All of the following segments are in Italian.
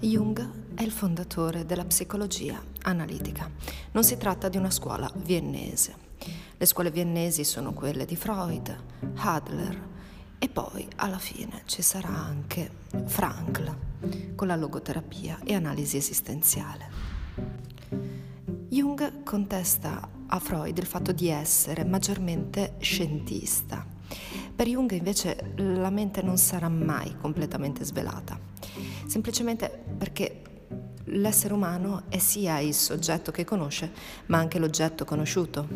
Jung è il fondatore della psicologia analitica. Non si tratta di una scuola viennese. Le scuole viennesi sono quelle di Freud, Adler e poi alla fine ci sarà anche Frankl con la logoterapia e analisi esistenziale. Jung contesta a Freud il fatto di essere maggiormente scientista. Per Jung invece la mente non sarà mai completamente svelata semplicemente perché l'essere umano è sia il soggetto che conosce, ma anche l'oggetto conosciuto.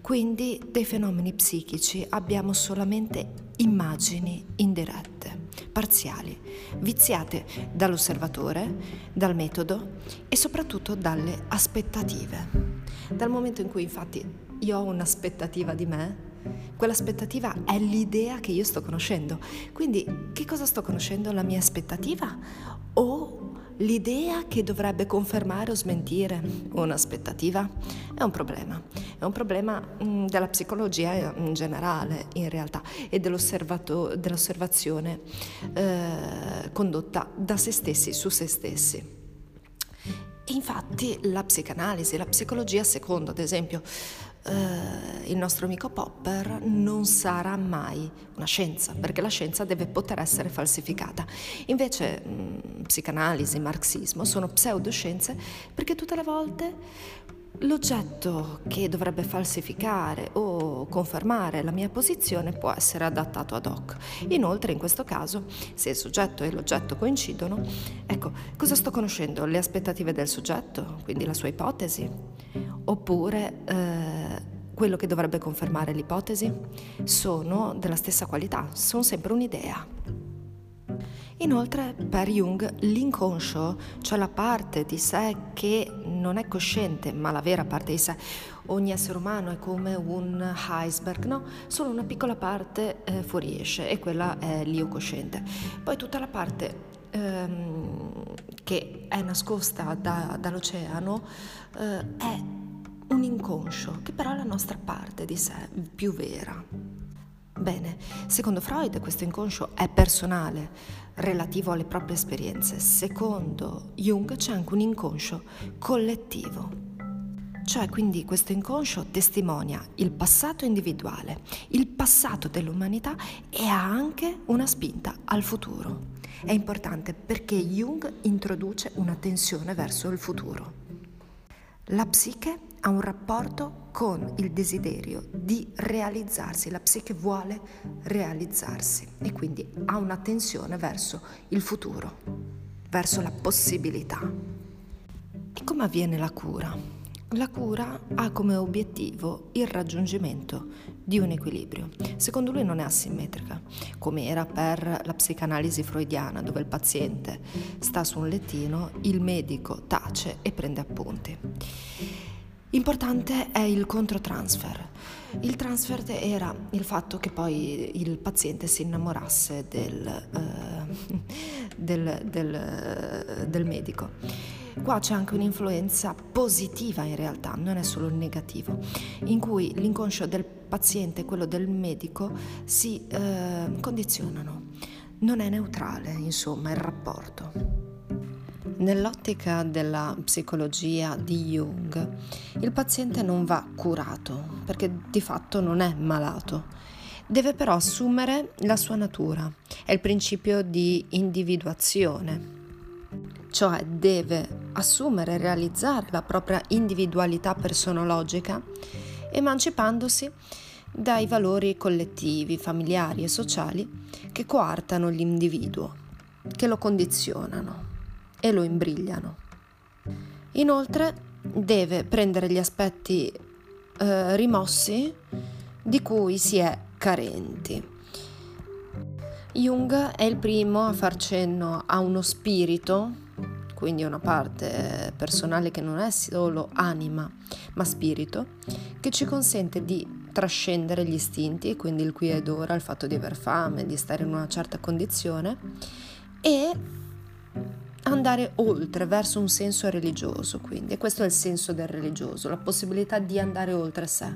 Quindi dei fenomeni psichici abbiamo solamente immagini indirette, parziali, viziate dall'osservatore, dal metodo e soprattutto dalle aspettative. Dal momento in cui infatti io ho un'aspettativa di me, Quell'aspettativa è l'idea che io sto conoscendo. Quindi che cosa sto conoscendo? La mia aspettativa o l'idea che dovrebbe confermare o smentire un'aspettativa? È un problema. È un problema mm, della psicologia in generale, in realtà, e dell'osservazione eh, condotta da se stessi su se stessi. Infatti la psicanalisi, la psicologia, secondo ad esempio eh, il nostro amico Popper non sarà mai una scienza, perché la scienza deve poter essere falsificata. Invece mh, mm, psicanalisi, marxismo sono pseudoscienze perché tutte le volte l'oggetto che dovrebbe falsificare o confermare la mia posizione può essere adattato ad hoc. Inoltre, in questo caso, se il soggetto e l'oggetto coincidono, ecco, cosa sto conoscendo? Le aspettative del soggetto, quindi la sua ipotesi? Oppure eh, quello che dovrebbe confermare l'ipotesi? Sono della stessa qualità, sono sempre un'idea. Inoltre, per Jung, l'inconscio, cioè la parte di sé che non è cosciente, ma la vera parte di sé, ogni essere umano è come un iceberg, no? Solo una piccola parte eh, fuoriesce e quella è l'io cosciente. Poi tutta la parte ehm, che è nascosta da, dall'oceano eh, è un inconscio, che però è la nostra parte di sé più vera. Bene, secondo Freud questo inconscio è personale, relativo alle proprie esperienze. Secondo Jung c'è anche un inconscio collettivo. Cioè, quindi questo inconscio testimonia il passato individuale, il passato dell'umanità e ha anche una spinta al futuro. È importante perché Jung introduce una tensione verso il futuro. La psiche ha un rapporto con il desiderio di realizzarsi, la psiche vuole realizzarsi e quindi ha una tensione verso il futuro, verso la possibilità. E come avviene la cura? La cura ha come obiettivo il raggiungimento di un equilibrio. Secondo lui non è asimmetrica, come era per la psicanalisi freudiana, dove il paziente sta su un lettino, il medico tace e prende appunti. Importante è il controtransfer. Il transfer era il fatto che poi il paziente si innamorasse del, uh, del, del, del medico. Qua c'è anche un'influenza positiva in realtà, non è solo negativo, in cui l'inconscio del paziente e quello del medico si uh, condizionano. Non è neutrale, insomma, il rapporto. Nell'ottica della psicologia di Jung, il paziente non va curato perché di fatto non è malato. Deve però assumere la sua natura, è il principio di individuazione, cioè deve assumere e realizzare la propria individualità personologica, emancipandosi dai valori collettivi, familiari e sociali che coartano l'individuo, che lo condizionano e lo imbrigliano. Inoltre deve prendere gli aspetti eh, rimossi di cui si è carenti. Jung è il primo a far cenno a uno spirito, quindi una parte personale che non è solo anima, ma spirito, che ci consente di trascendere gli istinti, quindi il qui ed ora, il fatto di aver fame, di stare in una certa condizione, e andare oltre verso un senso religioso, quindi, e questo è il senso del religioso, la possibilità di andare oltre sé.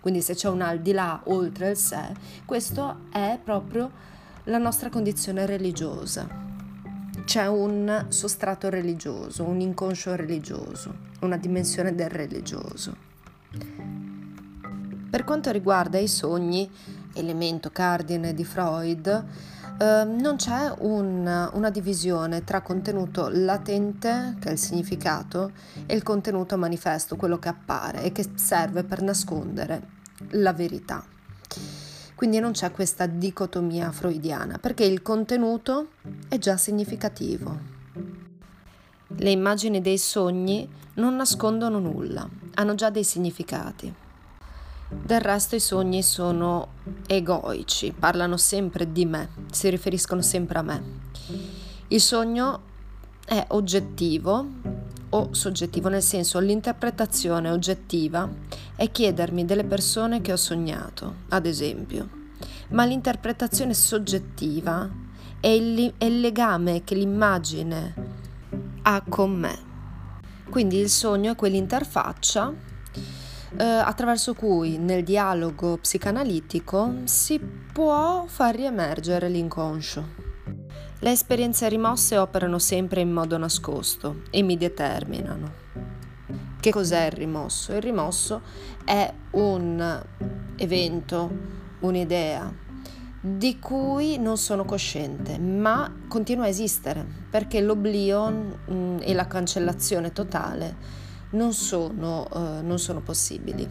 Quindi se c'è un al di là oltre il sé, questo è proprio la nostra condizione religiosa. c'è un sostrato religioso, un inconscio religioso, una dimensione del religioso. Per quanto riguarda i sogni, elemento cardine di Freud, eh, non c'è un, una divisione tra contenuto latente, che è il significato, e il contenuto manifesto, quello che appare e che serve per nascondere la verità. Quindi non c'è questa dicotomia freudiana, perché il contenuto è già significativo. Le immagini dei sogni non nascondono nulla, hanno già dei significati. Del resto i sogni sono egoici, parlano sempre di me, si riferiscono sempre a me. Il sogno è oggettivo o soggettivo, nel senso l'interpretazione oggettiva è chiedermi delle persone che ho sognato, ad esempio, ma l'interpretazione soggettiva è il, è il legame che l'immagine ha con me. Quindi il sogno è quell'interfaccia eh, attraverso cui nel dialogo psicanalitico si può far riemergere l'inconscio. Le esperienze rimosse operano sempre in modo nascosto e mi determinano. Che cos'è il rimosso? Il rimosso è un evento, un'idea di cui non sono cosciente, ma continua a esistere perché l'oblio mm, e la cancellazione totale non sono, uh, non sono possibili.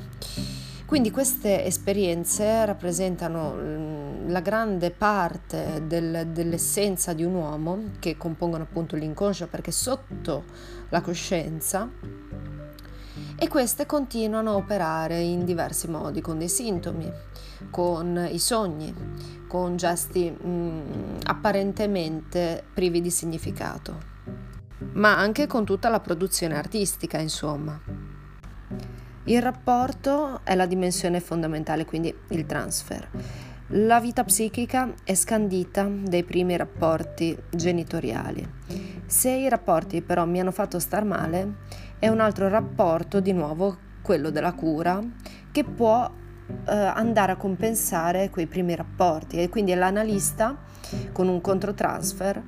Quindi queste esperienze rappresentano mm, la grande parte del, dell'essenza di un uomo che compongono appunto l'inconscio perché sotto la coscienza e queste continuano a operare in diversi modi, con dei sintomi, con i sogni, con gesti mh, mm, apparentemente privi di significato, ma anche con tutta la produzione artistica, insomma. Il rapporto è la dimensione fondamentale, quindi il transfer. La vita psichica è scandita dai primi rapporti genitoriali. Se i rapporti però mi hanno fatto star male, è un altro rapporto, di nuovo quello della cura, che può eh, andare a compensare quei primi rapporti e quindi è l'analista con un controtransfer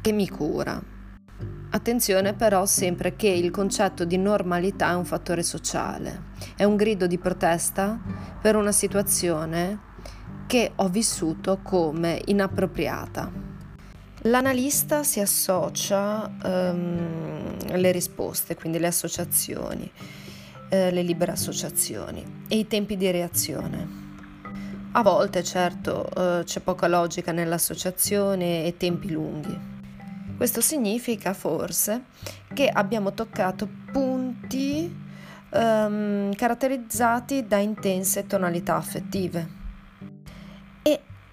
che mi cura. Attenzione però sempre che il concetto di normalità è un fattore sociale, è un grido di protesta per una situazione che ho vissuto come inappropriata. L'analista si associa um, alle risposte, quindi le associazioni, eh, le libere associazioni e i tempi di reazione. A volte certo eh, c'è poca logica nell'associazione e tempi lunghi. Questo significa forse che abbiamo toccato punti um, caratterizzati da intense tonalità affettive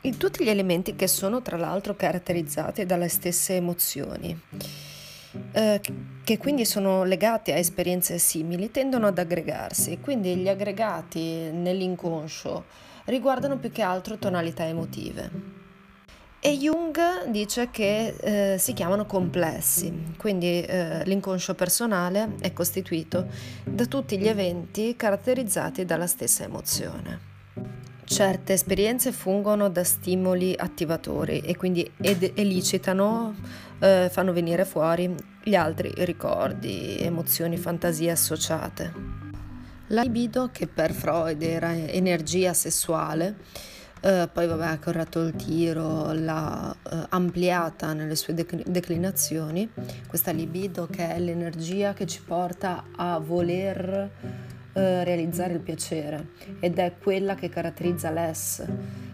e tutti gli elementi che sono tra l'altro caratterizzati dalle stesse emozioni. Eh, che quindi sono legati a esperienze simili, tendono ad aggregarsi, quindi gli aggregati nell'inconscio riguardano più che altro tonalità emotive. E Jung dice che eh, si chiamano complessi, quindi eh, l'inconscio personale è costituito da tutti gli eventi caratterizzati dalla stessa emozione. Certe esperienze fungono da stimoli attivatori e quindi ed- elicitano, eh, fanno venire fuori gli altri ricordi, emozioni, fantasie associate. La libido, che per Freud era energia sessuale, Uh, poi vabbè ha corretto il tiro, l'ha uh, ampliata nelle sue dec- declinazioni, questa libido che è l'energia che ci porta a voler uh, realizzare il piacere. Ed è quella che caratterizza l'S,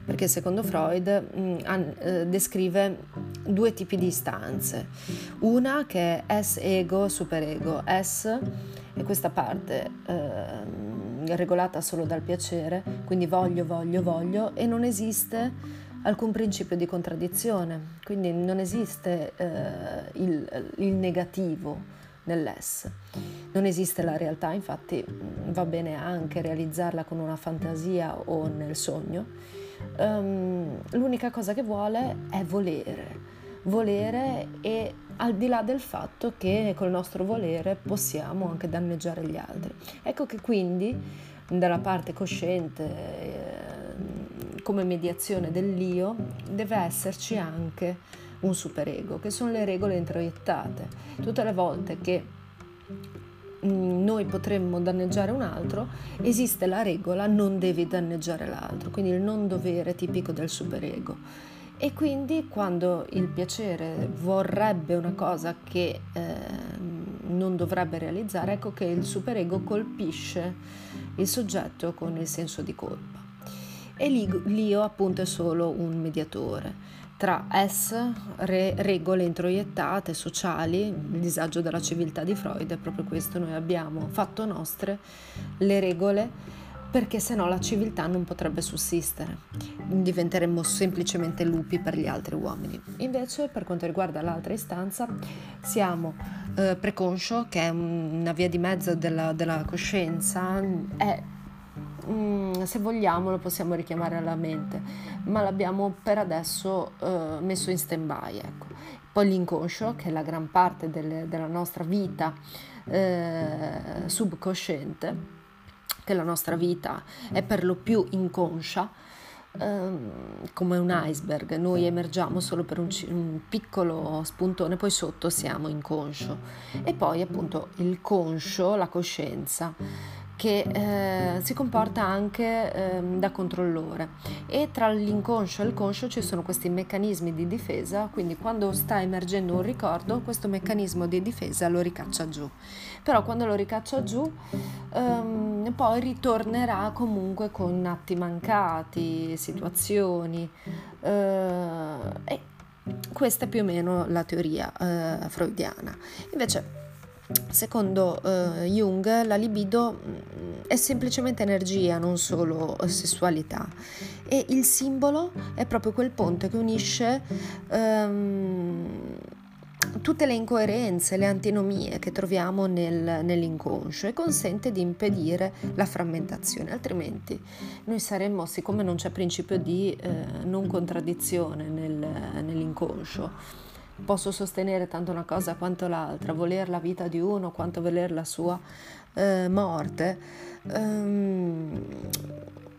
perché secondo Freud mh, mm, an- descrive due tipi di istanze, una che è S ego, superego, S è questa parte regolata solo dal piacere, quindi voglio, voglio, voglio, e non esiste alcun principio di contraddizione, quindi non esiste eh, il, il negativo nell'ess. Non esiste la realtà, infatti va bene anche realizzarla con una fantasia o nel sogno. Um, l'unica cosa che vuole è volere, volere e al di là del fatto che col nostro volere possiamo anche danneggiare gli altri. Ecco che quindi dalla parte cosciente, eh, come mediazione dell'io, deve esserci anche un superego, che sono le regole introiettate. Tutte le volte che mm, noi potremmo danneggiare un altro, esiste la regola non devi danneggiare l'altro, quindi il non dovere tipico del superego. E quindi quando il piacere vorrebbe una cosa che eh, non dovrebbe realizzare, ecco che il superego colpisce il soggetto con il senso di colpa. E l'io appunto è solo un mediatore tra S, re, regole introiettate, sociali, il disagio della civiltà di Freud, è proprio questo, noi abbiamo fatto nostre le regole perché se no la civiltà non potrebbe sussistere, diventeremmo semplicemente lupi per gli altri uomini. Invece per quanto riguarda l'altra istanza siamo eh, preconscio, che è una via di mezzo della, della coscienza, è mm, se vogliamo lo possiamo richiamare alla mente, ma l'abbiamo per adesso eh, messo in stand-by. Ecco. Poi l'inconscio, che è la gran parte delle, della nostra vita eh, subconsciente, che la nostra vita è per lo più inconscia, ehm, come un iceberg, noi emergiamo solo per un, un, piccolo spuntone, poi sotto siamo inconscio. E poi appunto il conscio, la coscienza che eh, si comporta anche eh, da controllore. E tra l'inconscio e il conscio ci sono questi meccanismi di difesa, quindi quando sta emergendo un ricordo questo meccanismo di difesa lo ricaccia giù, però quando lo ricaccia giù ehm, poi ritornerà comunque con atti mancati, situazioni eh, e questa è più o meno la teoria eh, freudiana. Invece Secondo uh, Jung la libido mm, è semplicemente energia, non solo sessualità e il simbolo è proprio quel ponte che unisce um, tutte le incoerenze, le antinomie che troviamo nel, nell'inconscio e consente di impedire la frammentazione, altrimenti noi saremmo, siccome non c'è principio di eh, non contraddizione nel, nell'inconscio, posso sostenere tanto una cosa quanto l'altra, voler la vita di uno quanto voler la sua eh, morte, ehm,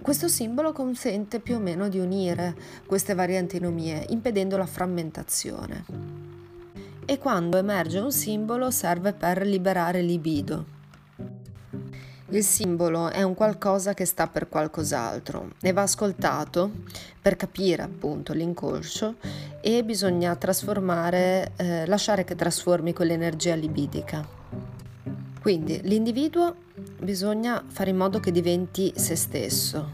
questo simbolo consente più o meno di unire queste varie antinomie, impedendo la frammentazione. E quando emerge un simbolo serve per liberare libido. Il simbolo è un qualcosa che sta per qualcos'altro e va ascoltato per capire appunto l'inconscio e bisogna trasformare, eh, lasciare che trasformi quell'energia libidica. Quindi l'individuo bisogna fare in modo che diventi se stesso.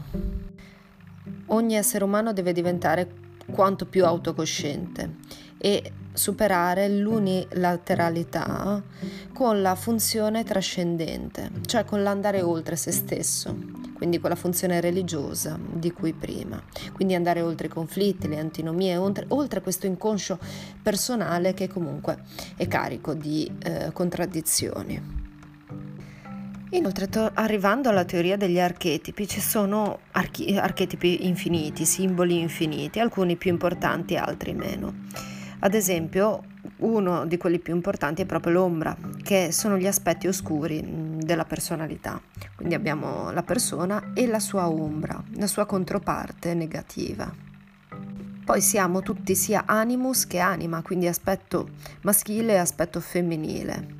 Ogni essere umano deve diventare quanto più autocosciente e superare l'unilateralità con la funzione trascendente, cioè con l'andare oltre se stesso, quindi con la funzione religiosa di cui prima, quindi andare oltre i conflitti, le antinomie, oltre, oltre questo inconscio personale che comunque è carico di eh, contraddizioni. Inoltre, to- arrivando alla teoria degli archetipi, ci sono archi- archetipi infiniti, simboli infiniti, alcuni più importanti, altri meno. Ad esempio, uno di quelli più importanti è proprio l'ombra, che sono gli aspetti oscuri mm, della personalità. Quindi abbiamo la persona e la sua ombra, la sua controparte negativa. Poi siamo tutti sia animus che anima, quindi aspetto maschile e aspetto femminile.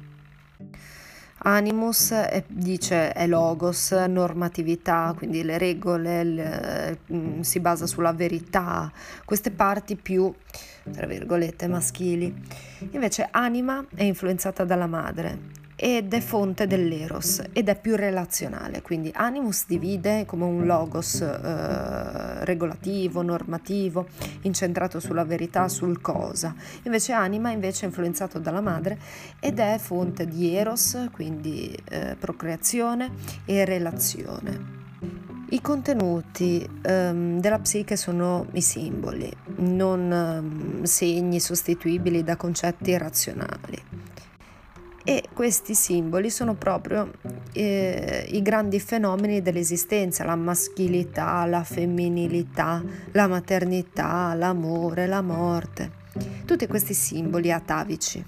Animus è, dice è logos, normatività, quindi le regole, le, mm, si basa sulla verità, queste parti più, tra virgolette, maschili. Invece anima è influenzata dalla madre ed è fonte dell'eros ed è più relazionale, quindi animus divide come un logos eh, regolativo, normativo, incentrato sulla verità, sul cosa, invece anima invece è influenzato dalla madre ed è fonte di eros, quindi eh, procreazione e relazione. I contenuti um, della psiche sono i simboli, non um, segni sostituibili da concetti razionali e questi simboli sono proprio eh, i grandi fenomeni dell'esistenza, la maschilità, la femminilità, la maternità, l'amore, la morte, tutti questi simboli atavici.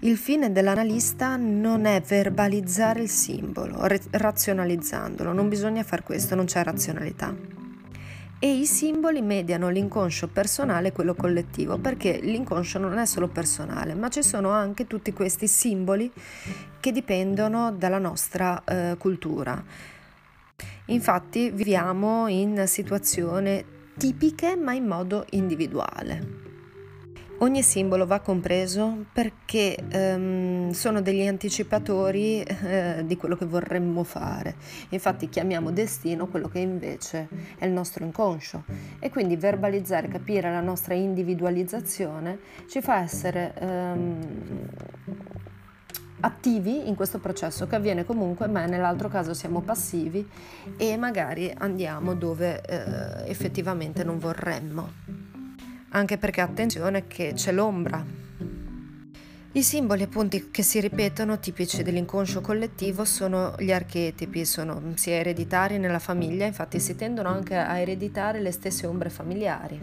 Il fine dell'analista non è verbalizzare il simbolo, razionalizzandolo, non bisogna fare questo, non c'è razionalità. e i simboli mediano l'inconscio personale e quello collettivo, perché l'inconscio non è solo personale, ma ci sono anche tutti questi simboli che dipendono dalla nostra eh, cultura. Infatti viviamo in situazioni tipiche ma in modo individuale. Ogni simbolo va compreso perché um, sono degli anticipatori uh, di quello che vorremmo fare. Infatti chiamiamo destino quello che invece è il nostro inconscio e quindi verbalizzare, capire la nostra individualizzazione ci fa essere um, attivi in questo processo che avviene comunque, ma nell'altro caso siamo passivi e magari andiamo dove uh, effettivamente non vorremmo anche perché attenzione che c'è l'ombra. I simboli appunto che si ripetono, tipici dell'inconscio collettivo, sono gli archetipi, sono sia ereditari nella famiglia, infatti si tendono anche a ereditare le stesse ombre familiari,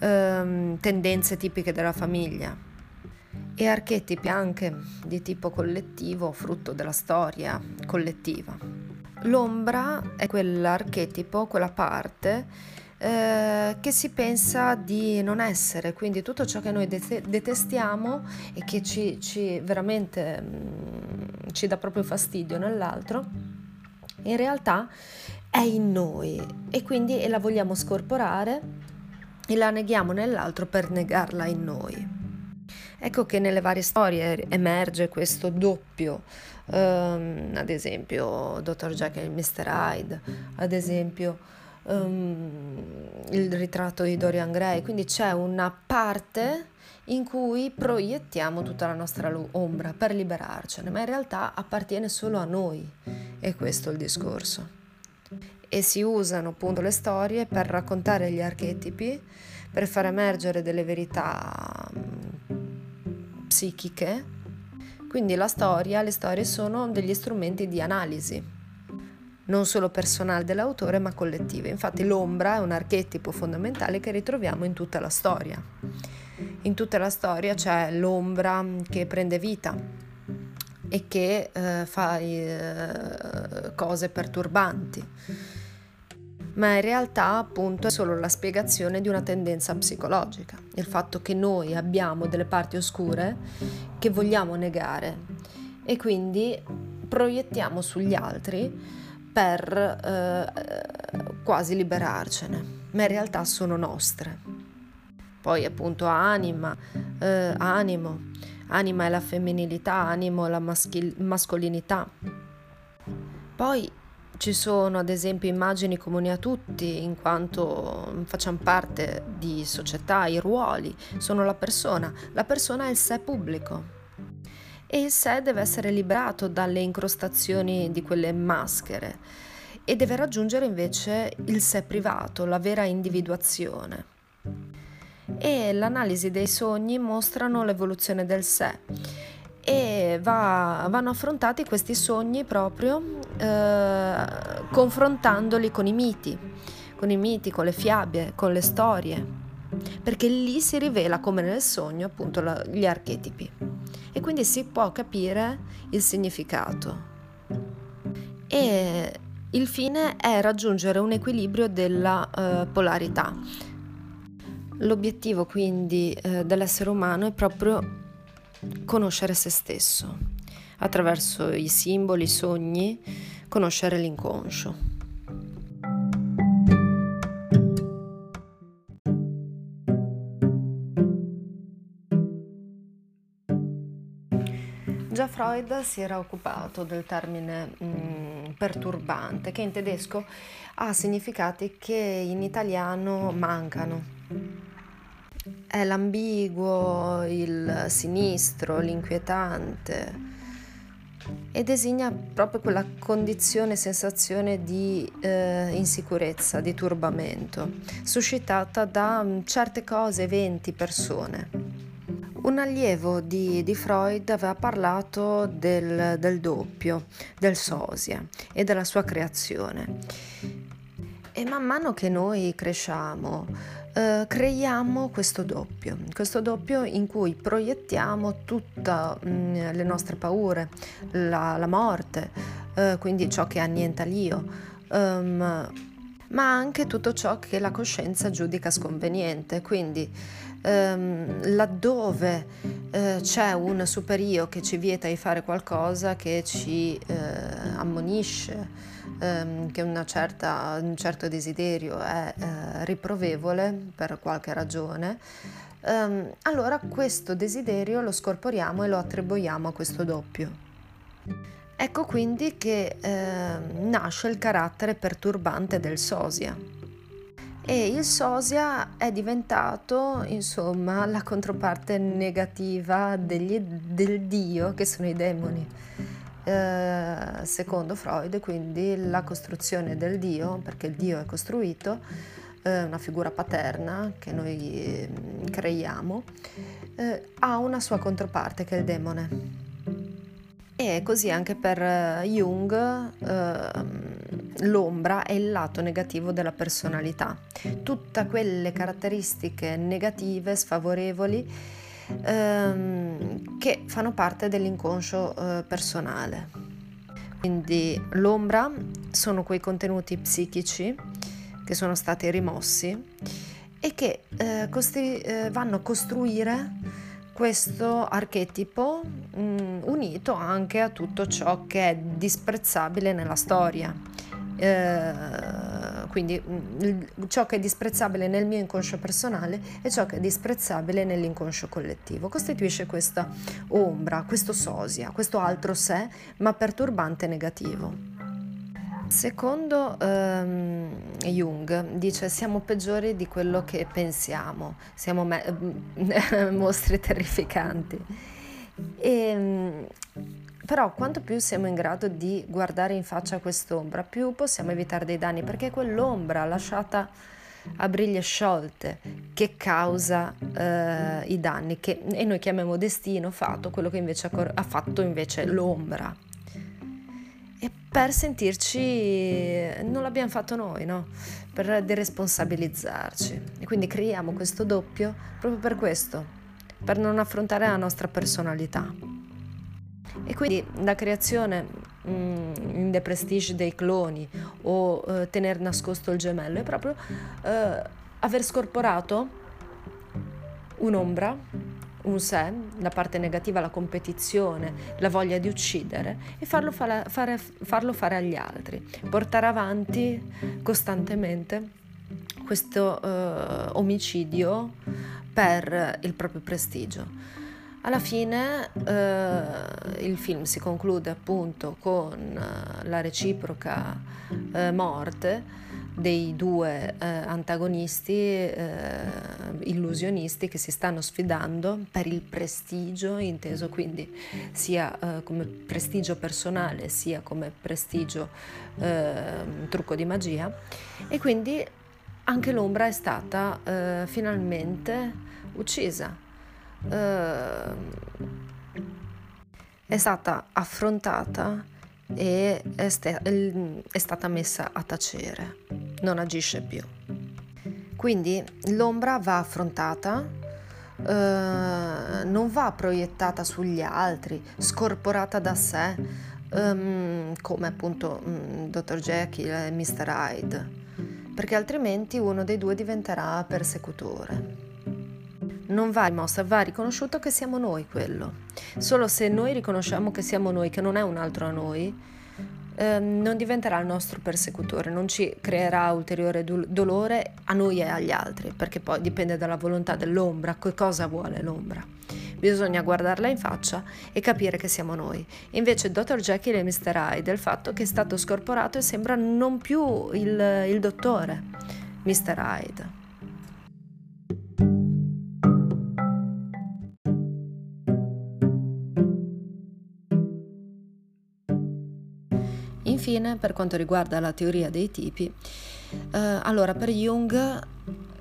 ehm, tendenze tipiche della famiglia e archetipi anche di tipo collettivo, frutto della storia collettiva. L'ombra è quell'archetipo, quella parte eh, che si pensa di non essere, quindi tutto ciò che noi detestiamo e che ci, ci veramente mh, mm, ci dà proprio fastidio nell'altro, in realtà è in noi e quindi la vogliamo scorporare e la neghiamo nell'altro per negarla in noi. Ecco che nelle varie storie emerge questo doppio, um, ad esempio Dr. Jekyll e Mr. Hyde, ad esempio um, il ritratto di Dorian Gray, quindi c'è una parte in cui proiettiamo tutta la nostra ombra per liberarcene, ma in realtà appartiene solo a noi, e questo è il discorso. E si usano appunto le storie per raccontare gli archetipi, per far emergere delle verità psichiche. Quindi la storia, le storie sono degli strumenti di analisi non solo personale dell'autore ma collettive. Infatti l'ombra è un archetipo fondamentale che ritroviamo in tutta la storia. In tutta la storia c'è l'ombra che prende vita e che eh, fa eh, cose perturbanti. Ma in realtà appunto è solo la spiegazione di una tendenza psicologica, il fatto che noi abbiamo delle parti oscure che vogliamo negare e quindi proiettiamo sugli altri per eh, quasi liberarcene, ma in realtà sono nostre. Poi appunto anima, eh, animo, anima è la femminilità, animo è la maschil- mascolinità. Poi ci sono ad esempio immagini comuni a tutti in quanto facciamo parte di società, i ruoli, sono la persona, la persona è il sé pubblico, e il sé deve essere liberato dalle incrostazioni di quelle maschere e deve raggiungere invece il sé privato, la vera individuazione. E l'analisi dei sogni mostrano l'evoluzione del sé e va, vanno affrontati questi sogni proprio eh, confrontandoli con i miti, con i miti, con le fiabe, con le storie perché lì si rivela come nel sogno appunto la, gli archetipi e quindi si può capire il significato. E il fine è raggiungere un equilibrio della uh, polarità. L'obiettivo quindi uh, dell'essere umano è proprio conoscere se stesso, attraverso i simboli, i sogni, conoscere l'inconscio. Freud si era occupato del termine mh, mm, perturbante, che in tedesco ha significati che in italiano mancano. È l'ambiguo, il sinistro, l'inquietante e designa proprio quella condizione, sensazione di eh, insicurezza, di turbamento, suscitata da mm, certe cose, eventi, persone. Un allievo di, di Freud aveva parlato del, del doppio, del sosia e della sua creazione. E man mano che noi cresciamo, eh, creiamo questo doppio, questo doppio in cui proiettiamo tutte mm, le nostre paure, la, la morte, eh, quindi ciò che annienta l'io, um, ma anche tutto ciò che la coscienza giudica sconveniente. Quindi ehm, laddove eh, c'è un superio che ci vieta di fare qualcosa, che ci eh, ammonisce, ehm, che certa, un certo desiderio è eh, riprovevole per qualche ragione, ehm, allora questo desiderio lo scorporiamo e lo attribuiamo a questo doppio. Ecco quindi che eh, nasce il carattere perturbante del sosia. E il sosia è diventato, insomma, la controparte negativa degli, del Dio, che sono i demoni. Eh, secondo Freud, quindi la costruzione del Dio, perché il Dio è costruito, eh, una figura paterna che noi mm, creiamo, eh, ha una sua controparte che è il demone. E così anche per eh, Jung eh, l'ombra è il lato negativo della personalità. Tutte quelle caratteristiche negative, sfavorevoli, ehm, che fanno parte dell'inconscio eh, personale. Quindi l'ombra sono quei contenuti psichici che sono stati rimossi e che eh, costri- eh, vanno a costruire questo archetipo mh, mm, unito anche a tutto ciò che è disprezzabile nella storia. Eh, quindi mh, mm, ciò che è disprezzabile nel mio inconscio personale e ciò che è disprezzabile nell'inconscio collettivo costituisce questa ombra, questo sosia, questo altro sé, ma perturbante negativo. Secondo um, Jung dice siamo peggiori di quello che pensiamo, siamo me- mostri terrificanti. E, ehm, però quanto più siamo in grado di guardare in faccia quest'ombra, più possiamo evitare dei danni, perché è quell'ombra lasciata a briglie sciolte che causa eh, i danni, che, e noi chiamiamo destino, fatto, quello che invece ha fatto invece l'ombra e per sentirci non l'abbiamo fatto noi, no? Per deresponsabilizzarci. E quindi creiamo questo doppio proprio per questo, per non affrontare la nostra personalità. E quindi la creazione mm, in The Prestige dei cloni o eh, tenere nascosto il gemello è proprio eh, aver scorporato un'ombra un sé, la parte negativa, la competizione, la voglia di uccidere e farlo fare, fare, farlo fare agli altri, portare avanti costantemente questo uh, omicidio per il proprio prestigio. Alla fine uh, il film si conclude appunto con uh, la reciproca morte dei due eh, antagonisti eh, illusionisti che si stanno sfidando per il prestigio, inteso quindi sia eh, come prestigio personale sia come prestigio ehm, trucco di magia e quindi anche l'ombra è stata eh, finalmente uccisa. Ehm, è stata affrontata e è, st- è stata messa a tacere, non agisce più. Quindi l'ombra va affrontata, eh, non va proiettata sugli altri, scorporata da sé, ehm, come appunto mm, Dr. Jekyll e Mr. Hyde, perché altrimenti uno dei due diventerà persecutore non va rimossa, va riconosciuto che siamo noi quello. Solo se noi riconosciamo che siamo noi, che non è un altro a noi, eh, non diventerà il nostro persecutore, non ci creerà ulteriore do- dolore a noi e agli altri, perché poi dipende dalla volontà dell'ombra, che cosa vuole l'ombra. Bisogna guardarla in faccia e capire che siamo noi. Invece Dr. Jekyll e Mr. Hyde, il fatto che è stato scorporato e sembra non più il, il dottore, Mr. Hyde. Infine, per quanto riguarda la teoria dei tipi, eh, allora per Jung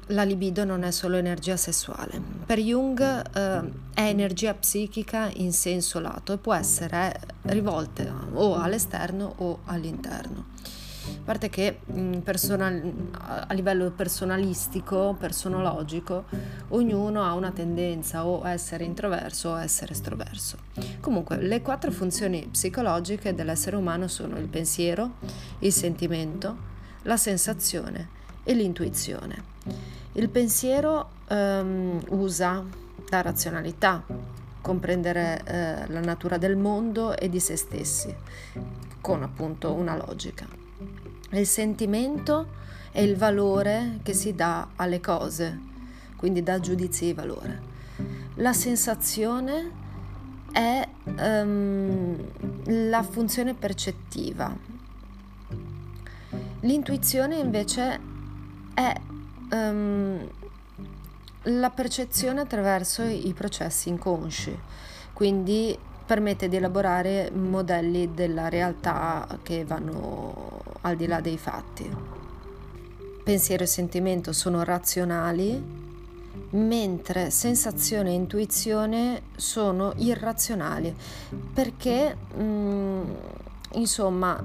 la libido non è solo energia sessuale. Per Jung eh, è energia psichica in senso lato e può essere rivolta o all'esterno o all'interno. A parte che mm, personal, a livello personalistico, personologico, ognuno ha una tendenza o a essere introverso o a essere estroverso. Comunque, le quattro funzioni psicologiche dell'essere umano sono il pensiero, il sentimento, la sensazione e l'intuizione. Il pensiero ehm, usa la razionalità, comprendere eh, la natura del mondo e di se stessi, con appunto una logica. Il sentimento è il valore che si dà alle cose, quindi dà giudizi di valore. La sensazione è um, la funzione percettiva. L'intuizione invece è um, la percezione attraverso i processi inconsci, quindi permette di elaborare modelli della realtà che vanno al di là dei fatti. Pensiero e sentimento sono razionali, mentre sensazione e intuizione sono irrazionali perché mh, mm, insomma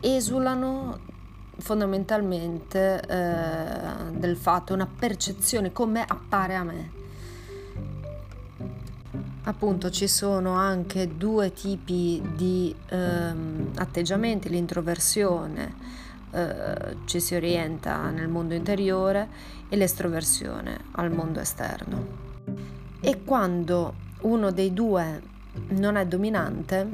esulano fondamentalmente eh, del fatto, una percezione come appare a me. Appunto ci sono anche due tipi di ehm, atteggiamenti, l'introversione eh, ci si orienta nel mondo interiore e l'estroversione al mondo esterno. E quando uno dei due non è dominante,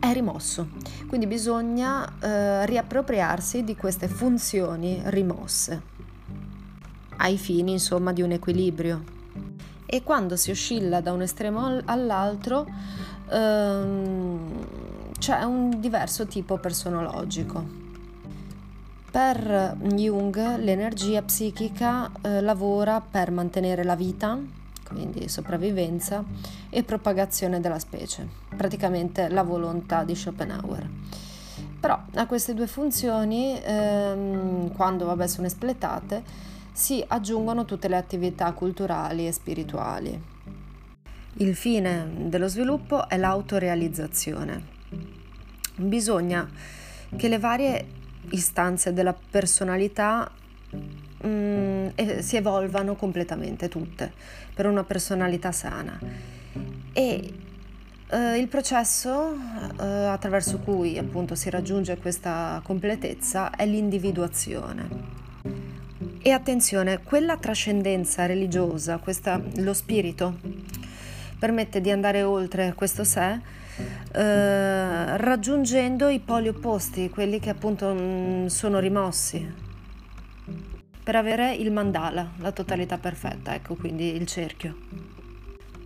è rimosso. Quindi bisogna eh, riappropriarsi di queste funzioni rimosse ai fini, insomma, di un equilibrio. E quando si oscilla da un estremo all'altro, ehm, c'è un diverso tipo personologico. Per Jung l'energia psichica eh, lavora per mantenere la vita, quindi sopravvivenza e propagazione della specie, praticamente la volontà di Schopenhauer. Però a queste due funzioni, ehm, quando vabbè, sono espletate, si aggiungono tutte le attività culturali e spirituali. Il fine dello sviluppo è l'autorealizzazione. Bisogna che le varie istanze della personalità mm, si evolvano completamente tutte per una personalità sana. E eh, il processo eh, attraverso cui appunto si raggiunge questa completezza è l'individuazione. E attenzione, quella trascendenza religiosa, questa, lo spirito, permette di andare oltre questo sé eh, raggiungendo i poli opposti, quelli che appunto mh, mm, sono rimossi, per avere il mandala, la totalità perfetta, ecco quindi il cerchio,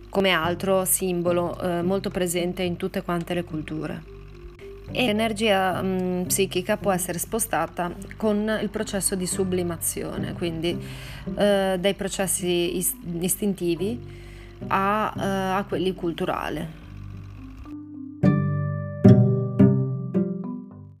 come altro simbolo eh, molto presente in tutte quante le culture. E l'energia mh, mm, psichica può essere spostata con il processo di sublimazione, quindi eh, dai processi ist- istintivi a, eh, a quelli culturali